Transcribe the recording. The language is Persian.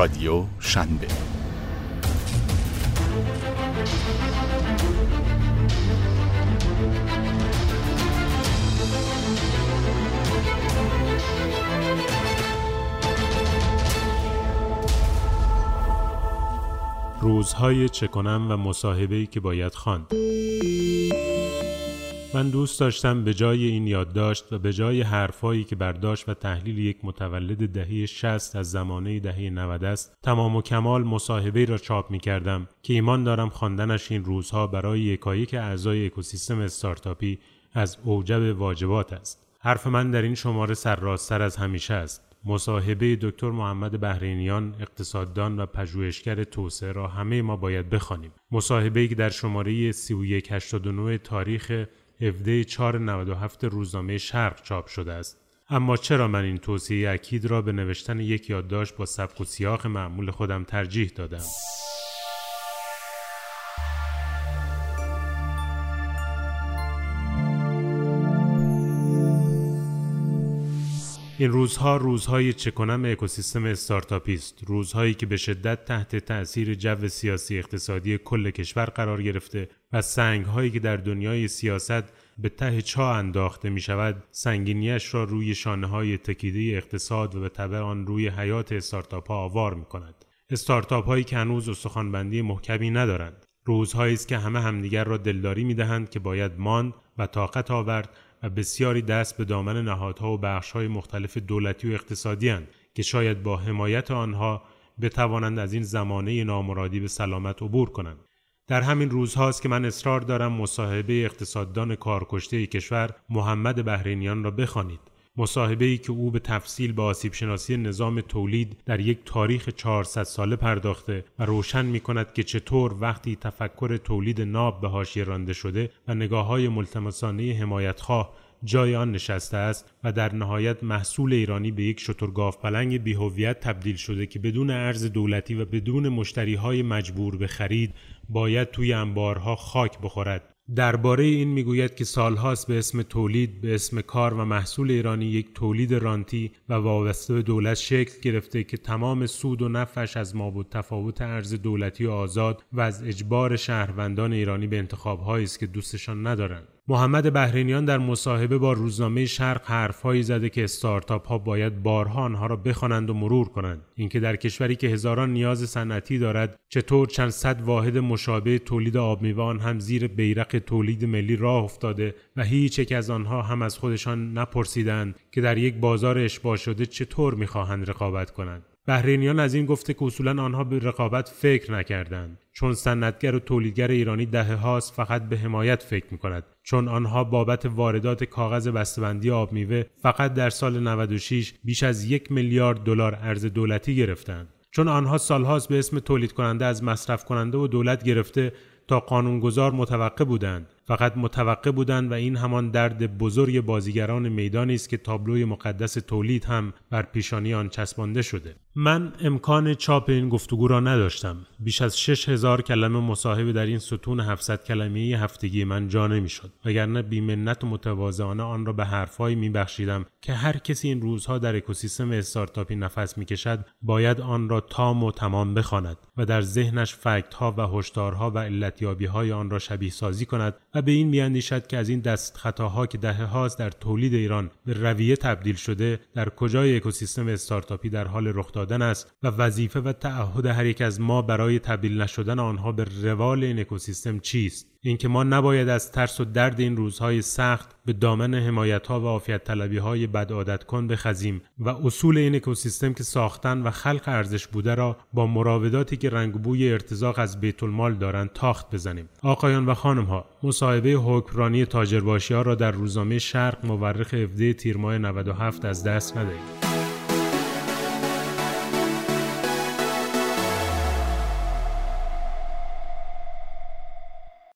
رادیو شنبه روزهای چه کنم و مصاحبه‌ای که باید خواند. من دوست داشتم به جای این یادداشت و به جای حرفهایی که برداشت و تحلیل یک متولد دهه 60 از زمانه دهه 90 است تمام و کمال مصاحبه را چاپ می کردم که ایمان دارم خواندنش این روزها برای یکایک اعضای اکوسیستم استارتاپی از اوجب واجبات است. حرف من در این شماره سرراستر از همیشه است. مصاحبه دکتر محمد بهرینیان اقتصاددان و پژوهشگر توسعه را همه ما باید بخوانیم. مصاحبه که در شماره 3189 تاریخ 17 497 روزنامه شرق چاپ شده است. اما چرا من این توصیه اکید را به نوشتن یک یادداشت با سبک و سیاق معمول خودم ترجیح دادم؟ این روزها روزهای چکنم اکوسیستم استارتاپی است روزهایی که به شدت تحت تأثیر جو سیاسی اقتصادی کل کشور قرار گرفته و سنگهایی که در دنیای سیاست به ته چا انداخته می شود سنگینیش را روی شانه های تکیده اقتصاد و به طبع آن روی حیات استارتاپ ها آوار می کند استارتاپ هایی که هنوز استخوانبندی محکمی ندارند. روزهایی است که همه همدیگر را دلداری می دهند که باید ماند و طاقت آورد و بسیاری دست به دامن نهادها و بخشهای مختلف دولتی و اقتصادی هند که شاید با حمایت آنها بتوانند از این زمانه نامرادی به سلامت عبور کنند. در همین روزهاست که من اصرار دارم مصاحبه اقتصاددان کارکشته کشور محمد بهرینیان را بخوانید. مصاحبه ای که او به تفصیل به آسیب شناسی نظام تولید در یک تاریخ 400 ساله پرداخته و روشن می کند که چطور وقتی تفکر تولید ناب به حاشیه رانده شده و نگاه های ملتمسانه حمایتخواه جای آن نشسته است و در نهایت محصول ایرانی به یک شترگاف پلنگ بیهویت تبدیل شده که بدون ارز دولتی و بدون مشتری های مجبور به خرید باید توی انبارها خاک بخورد. درباره این می‌گوید که سالهاست به اسم تولید به اسم کار و محصول ایرانی یک تولید رانتی و وابسته به دولت شکل گرفته که تمام سود و نفعش از ما بود. تفاوت ارز دولتی و آزاد و از اجبار شهروندان ایرانی به انتخابهایی است که دوستشان ندارند. محمد بهرینیان در مصاحبه با روزنامه شرق حرفهایی زده که استارتاپ ها باید بارها آنها را بخوانند و مرور کنند. اینکه در کشوری که هزاران نیاز صنعتی دارد چطور چند صد واحد مشابه تولید آب آن هم زیر بیرق تولید ملی راه افتاده و هیچ یک از آنها هم از خودشان نپرسیدند که در یک بازار اشباع شده چطور می‌خواهند رقابت کنند. بهرینیان از این گفته که اصولا آنها به رقابت فکر نکردند. چون صنعتگر و تولیدگر ایرانی دهه هاست فقط به حمایت فکر می کند چون آنها بابت واردات کاغذ بسته‌بندی آب میوه فقط در سال 96 بیش از یک میلیارد دلار ارز دولتی گرفتند. چون آنها سالهاست به اسم تولید کننده از مصرف کننده و دولت گرفته تا قانونگذار متوقع بودند. فقط متوقع بودند و این همان درد بزرگ بازیگران میدانی است که تابلوی مقدس تولید هم بر پیشانی آن چسبانده شده. من امکان چاپ این گفتگو را نداشتم. بیش از 6000 کلمه مصاحبه در این ستون 700 کلمه هفتگی من جا نمی‌شد. وگرنه بیمنت و متواضعانه آن را به حرفهایی میبخشیدم که هر کسی این روزها در اکوسیستم استارتاپی نفس می‌کشد باید آن را تام و تمام بخواند و در ذهنش فکت ها و هشدارها و علتیابی های آن را شبیه سازی کند و به این میاندیشد که از این دست خطاها که دهه هاست در تولید ایران به رویه تبدیل شده در کجای اکوسیستم استارتاپی در حال رخ دادن است و وظیفه و تعهد هر یک از ما برای تبدیل نشدن آنها به روال این اکوسیستم چیست؟ اینکه ما نباید از ترس و درد این روزهای سخت به دامن حمایت ها و عافیت طلبی های بد عادت کن بخزیم و اصول این اکوسیستم که ساختن و خلق ارزش بوده را با مراوداتی که رنگ بوی ارتزاق از بیت المال دارند تاخت بزنیم. آقایان و خانم ها مصاحبه حکمرانی تاجرباشی ها را در روزنامه شرق مورخ 17 تیر ماه 97 از دست ندهید.